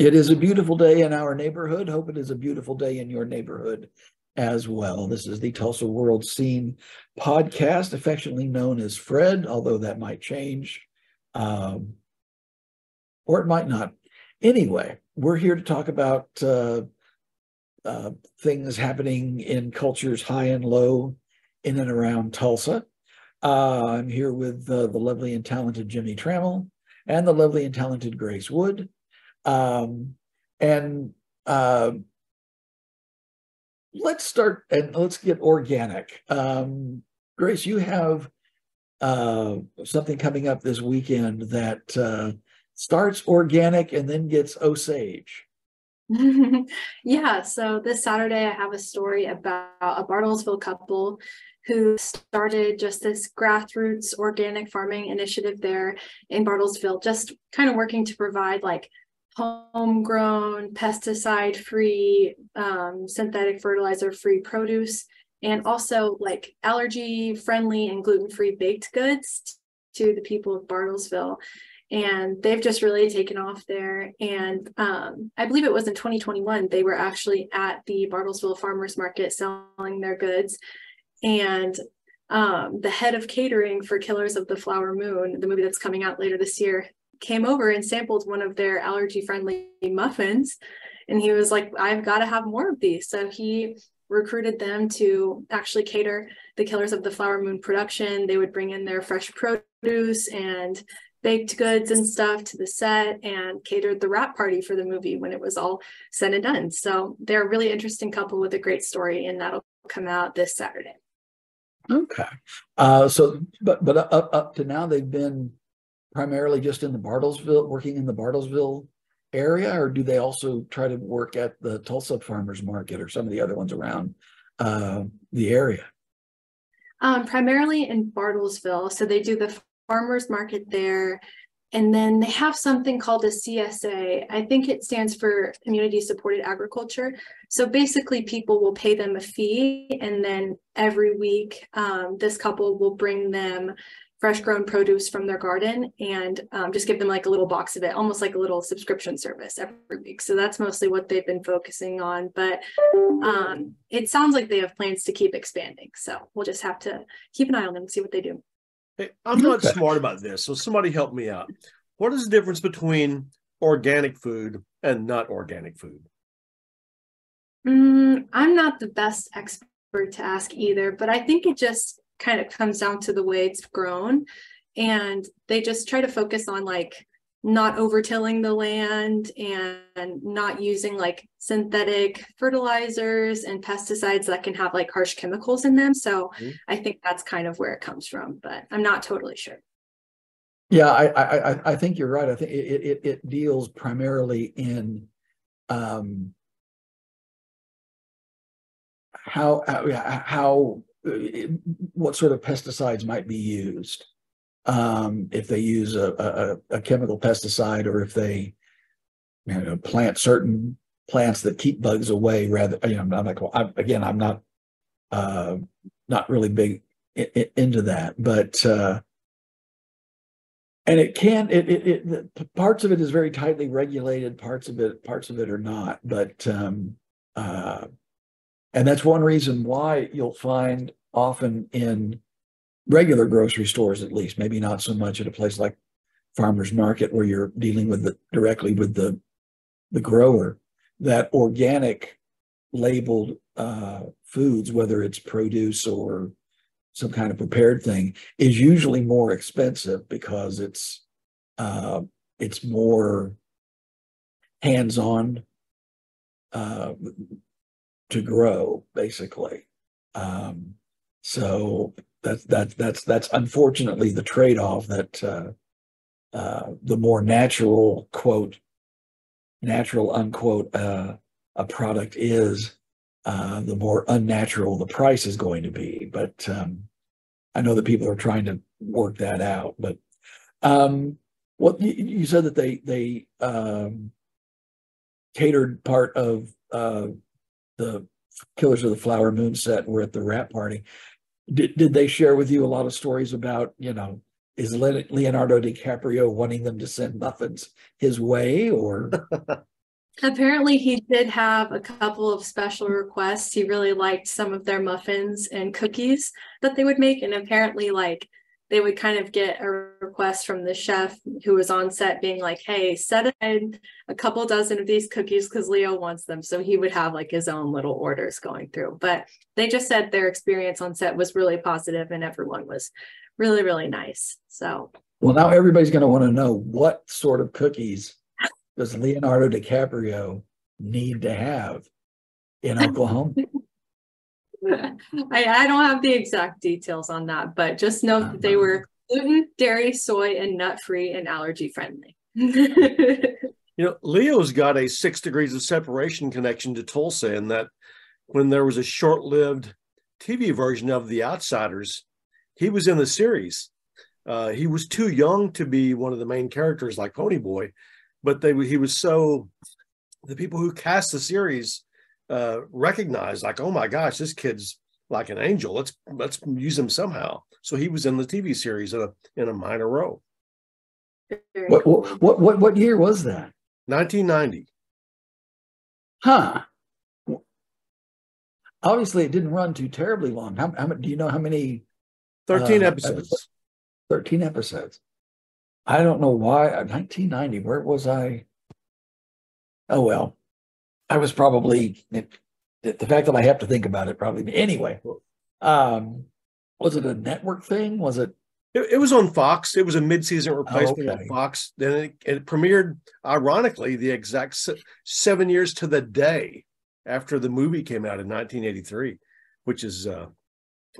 It is a beautiful day in our neighborhood. Hope it is a beautiful day in your neighborhood as well. This is the Tulsa World Scene podcast, affectionately known as Fred, although that might change um, or it might not. Anyway, we're here to talk about uh, uh, things happening in cultures high and low in and around Tulsa. Uh, I'm here with the lovely and talented Jimmie Tramel and the lovely and talented Grace Wood. Um, and uh, let's start and let's get organic. Um, Grace, you have uh, something coming up this weekend that uh, starts organic and then gets Osage. yeah, so this Saturday I have a story about a Bartlesville couple who started just this grassroots organic farming initiative there in Bartlesville, just kind of working to provide like homegrown, pesticide free, um, synthetic fertilizer free produce, and also like allergy friendly and gluten free baked goods to the people of Bartlesville. And they've just really taken off there. And um, I believe it was in 2021, they were actually at the Bartlesville Farmers Market selling their goods. And um, the head of catering for Killers of the Flower Moon, the movie that's coming out later this year, came over and sampled one of their allergy friendly muffins. And he was like, I've got to have more of these. So he recruited them to actually cater the Killers of the Flower Moon production. They would bring in their fresh produce and baked goods and stuff to the set and catered the wrap party for the movie when it was all said and done. So they're a really interesting couple with a great story, and that'll come out this Saturday. Okay. Uh, so, but but up up to now, they've been primarily just in the Bartlesville, working in the Bartlesville area, or do they also try to work at the Tulsa Farmers Market or some of the other ones around uh, the area? Um, primarily in Bartlesville. So they do the farmers market there. And then they have something called a CSA. I think it stands for Community Supported Agriculture. So basically, people will pay them a fee, and then every week, um, this couple will bring them fresh grown produce from their garden and um, just give them like a little box of it, almost like a little subscription service every week. So that's mostly what they've been focusing on. But um, it sounds like they have plans to keep expanding. So we'll just have to keep an eye on them and see what they do. Hey, I'm not smart about this, so somebody help me out. What is the difference between organic food and not organic food? Mm, I'm not the best expert to ask either, but I think it just kind of comes down to the way it's grown. And they just try to focus on like not overtilling the land and not using like synthetic fertilizers and pesticides that can have like harsh chemicals in them. So mm-hmm. i think that's kind of where it comes from but i'm not totally sure. Yeah i i i think you're right. I think it it, it deals primarily in um how how what sort of pesticides might be used um, if they use a, a, a, chemical pesticide or if they you know, plant certain plants that keep bugs away rather you know i'm well I'm, again i'm not uh, not really big in, in, into that but uh, and it can it, it, it parts of it is very tightly regulated parts of it parts of it are not but um, uh, and that's one reason why you'll find often in regular grocery stores, at least, maybe not so much at a place like farmers market where you're dealing with the directly with the the grower, that organic labeled uh, foods, whether it's produce or some kind of prepared thing, is usually more expensive because it's uh, it's more hands-on uh, to grow, basically. Um, so that's that's that's that's unfortunately the trade-off that uh, uh, the more natural quote natural unquote uh, a product is, uh, the more unnatural the price is going to be. But um, I know that people are trying to work that out. But um, you, you said that they they um, catered part of uh, the Killers of the Flower Moon set were at the wrap party. Did, did they share with you a lot of stories about, you know, is Leonardo DiCaprio wanting them to send muffins his way or? Apparently, he did have a couple of special requests. He really liked some of their muffins and cookies that they would make. And apparently, like, they would kind of get a request from the chef who was on set being like, hey, set aside a couple dozen of these cookies because Leo wants them. So he would have like his own little orders going through. But they just said their experience on set was really positive and everyone was really, really nice. So, well, now everybody's going to want to know what sort of cookies does Leonardo DiCaprio need to have in Oklahoma? I, I don't have the exact details on that, but just know that they were gluten, dairy, soy, and nut free and allergy friendly. you know, Leo's got a six degrees of separation connection to Tulsa in that when there was a short lived TV version of The Outsiders, he was in the series. Uh, he was too young to be one of the main characters like Pony Boy, but they he was so the people who cast the series uh, recognized like, oh my gosh, this kid's like an angel. Let's let's use him somehow. So he was in the TV series in a in a minor role. What what what what year was that? 1990. Huh. Obviously, it didn't run too terribly long. How, how do you know how many? 13 uh, episodes. 13 episodes. I don't know why. 1990. Uh, where was I? Oh well, I was probably the fact that I have to think about it. Probably anyway. Um, was it a network thing? Was it? It, it was on Fox. It was a mid-season replacement oh, okay. on Fox. Then it, it, premiered, ironically, the exact se- seven years to the day after the movie came out in 1983, which is uh,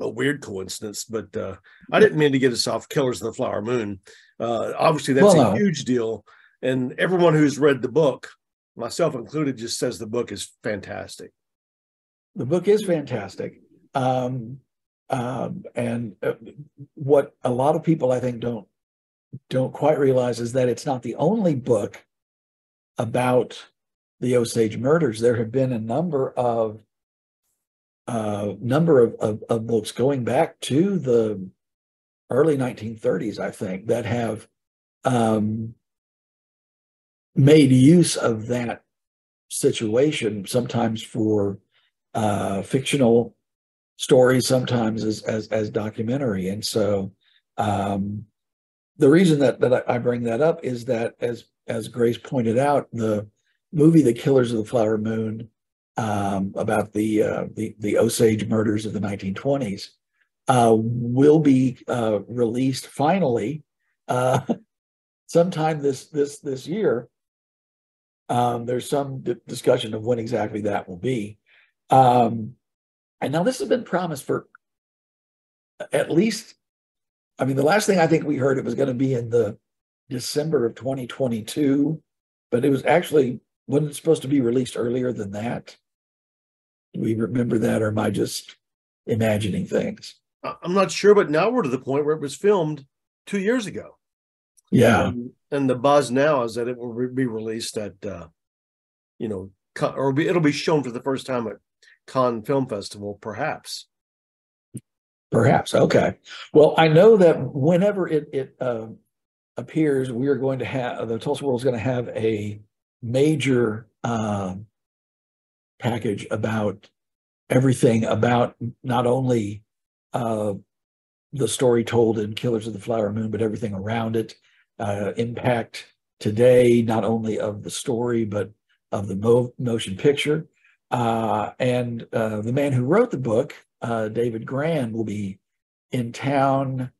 a weird coincidence. But uh, I didn't mean to get us off Killers of the Flower Moon. Uh, obviously, that's well, a no. huge deal, and everyone who's read the book myself included, just says the book is fantastic. The book is fantastic. Um, um, and uh, what a lot of people I think don't don't quite realize is that it's not the only book about the Osage murders. There have been a number of uh, number of, of, of books going back to the early 1930s, I think, that have um, made use of that situation sometimes for uh, fictional stories, sometimes as, as, as documentary. And so um, the reason that that I bring that up is that as as Grace pointed out, the movie "The Killers of the Flower Moon" um, about the, uh, the the Osage murders of the 1920s uh, will be uh, released finally uh, sometime this this this year um, there's some d- discussion of when exactly that will be. Um, and now this has been promised for at least, I mean, the last thing I think we heard it was going to be in the December of 2022, but it was actually, wasn't supposed to be released earlier than that? Do we remember that, or am I just imagining things? I'm not sure, but now we're to the point where it was filmed two years ago. Yeah. And the buzz now is that it will be released at, uh, you know, or it'll be shown for the first time at Cannes Film Festival, perhaps. Perhaps. Okay. Well, I know that whenever it it uh, appears, we are going to have the Tulsa World is going to have a major uh, package about everything about not only uh, the story told in Killers of the Flower Moon, but everything around it uh, impact today, not only of the story, but of the mo- motion picture. Uh, and uh, the man who wrote the book, uh, David Grann, will be in town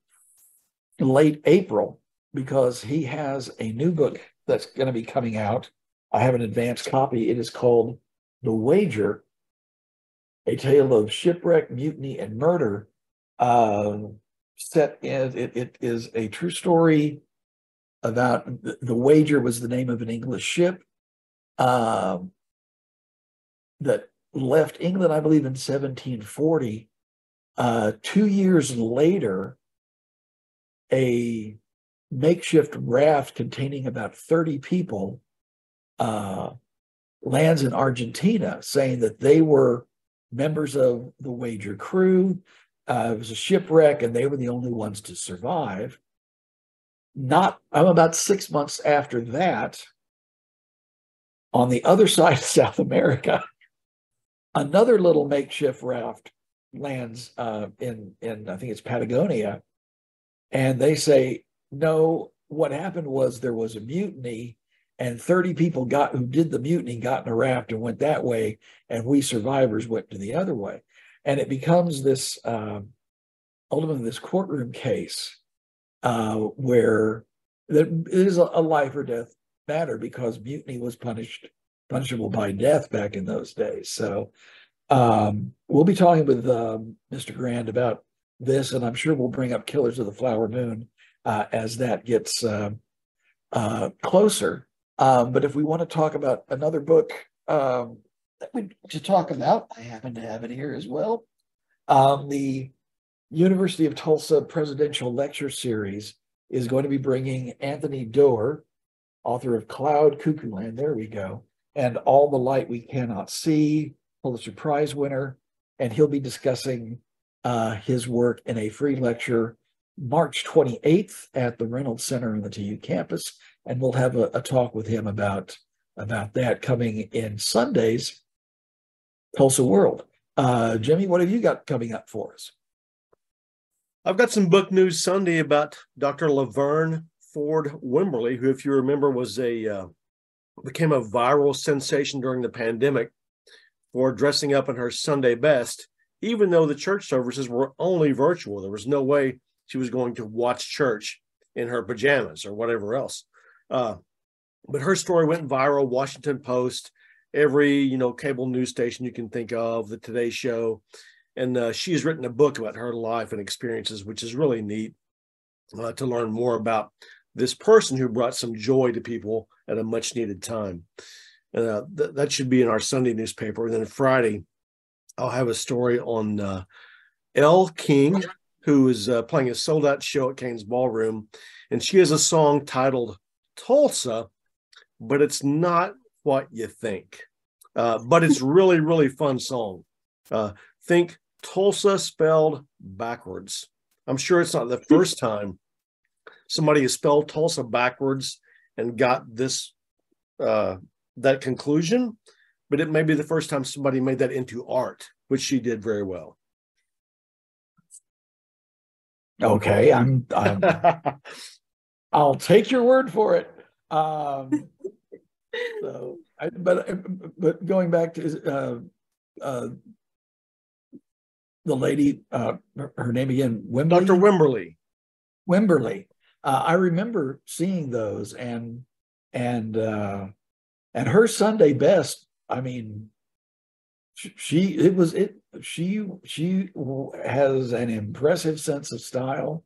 late April because he has a new book that's going to be coming out. I have an advanced copy. It is called The Wager, a tale of shipwreck, mutiny, and murder. Uh, set in it, it is a true story about the, the wager was the name of an English ship um, that left England, I believe, in 1740. Uh, two years later, a makeshift raft containing about 30 people uh, lands in Argentina, saying that they were members of the wager crew. Uh, it was a shipwreck, and they were the only ones to survive not I'm about six months after that. On the other side of South America, another little makeshift raft lands uh, in in I think it's Patagonia, and they say no. What happened was there was a mutiny, and thirty people got who did the mutiny got in a raft and went that way, and we survivors went to the other way, and it becomes this uh, ultimately this courtroom case uh, where that is a, life or death matter because mutiny was punished punishable by death back in those days. So um, we'll be talking with um, Mr. Grann about this, and I'm sure we'll bring up Killers of the Flower Moon uh, as that gets uh, uh, closer. Um, but if we want to talk about another book um, that we to talk about, I happen to have it here as well. Um, the University of Tulsa Presidential Lecture Series is going to be bringing Anthony Doerr, author of Cloud Cuckoo Land, there we go, and All the Light We Cannot See, Pulitzer Prize winner, and he'll be discussing uh, his work in a free lecture March 28th at the Reynolds Center on the TU campus, and we'll have a, a talk with him about about that coming in Sunday's Tulsa World. Uh, Jimmie, what have you got coming up for us? I've got some book news Sunday about Dr. Laverne Ford Wimberly, who, if you remember, was a uh, became a viral sensation during the pandemic for dressing up in her Sunday best, even though the church services were only virtual. There was no way she was going to watch church in her pajamas or whatever else. Uh, but her story went viral. Washington Post, every you know cable news station you can think of, the Today Show, and uh, has written a book about her life and experiences, which is really neat uh, to learn more about this person who brought some joy to people at a much needed time. Uh, th- that should be in our Sunday newspaper. And then Friday, I'll have a story on uh, King, who is uh, playing a sold out show at Cain's Ballroom. And she has a song titled Tulsa, but it's not what you think. Uh, but it's really, really fun song. Uh, think Tulsa spelled backwards. I'm sure it's not the first time somebody has spelled Tulsa backwards and got this uh, that conclusion, but it may be the first time somebody made that into art, which she did very well. Okay, I'm, I'm I'll take your word for it. Um, so, I, but but going back to uh, uh, the lady, uh, her name again, Wimberly. Dr. Wimberly. Wimberly. Uh, I remember seeing those and and uh, and her Sunday best. I mean, she it was it she she has an impressive sense of style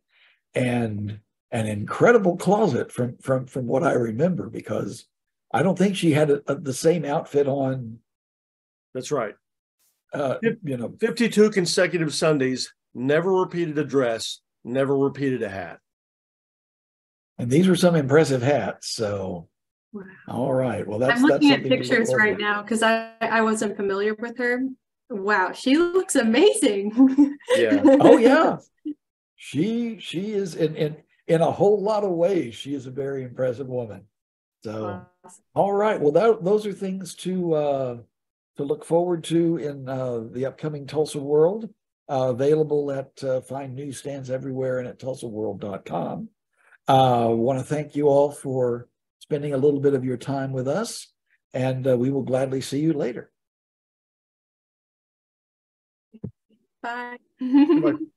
and an incredible closet from from from what I remember because I don't think she had a, a, the same outfit on. That's right. Uh, you know, 52 consecutive Sundays, never repeated a dress, never repeated a hat. And these were some impressive hats. So, wow. all right. Well, that's I'm looking that's at pictures right now because I, I wasn't familiar with her. Wow, she looks amazing. yeah. Oh, yeah. She she is in in in a whole lot of ways. She is a very impressive woman. So, awesome. all right. Well, that, those are things to uh, to look forward to in uh, the upcoming Tulsa World. Uh, available at uh, fine newsstands everywhere and at tulsaworld.com. I uh, want to thank you all for spending a little bit of your time with us, and uh, we will gladly see you later. Bye. Bye.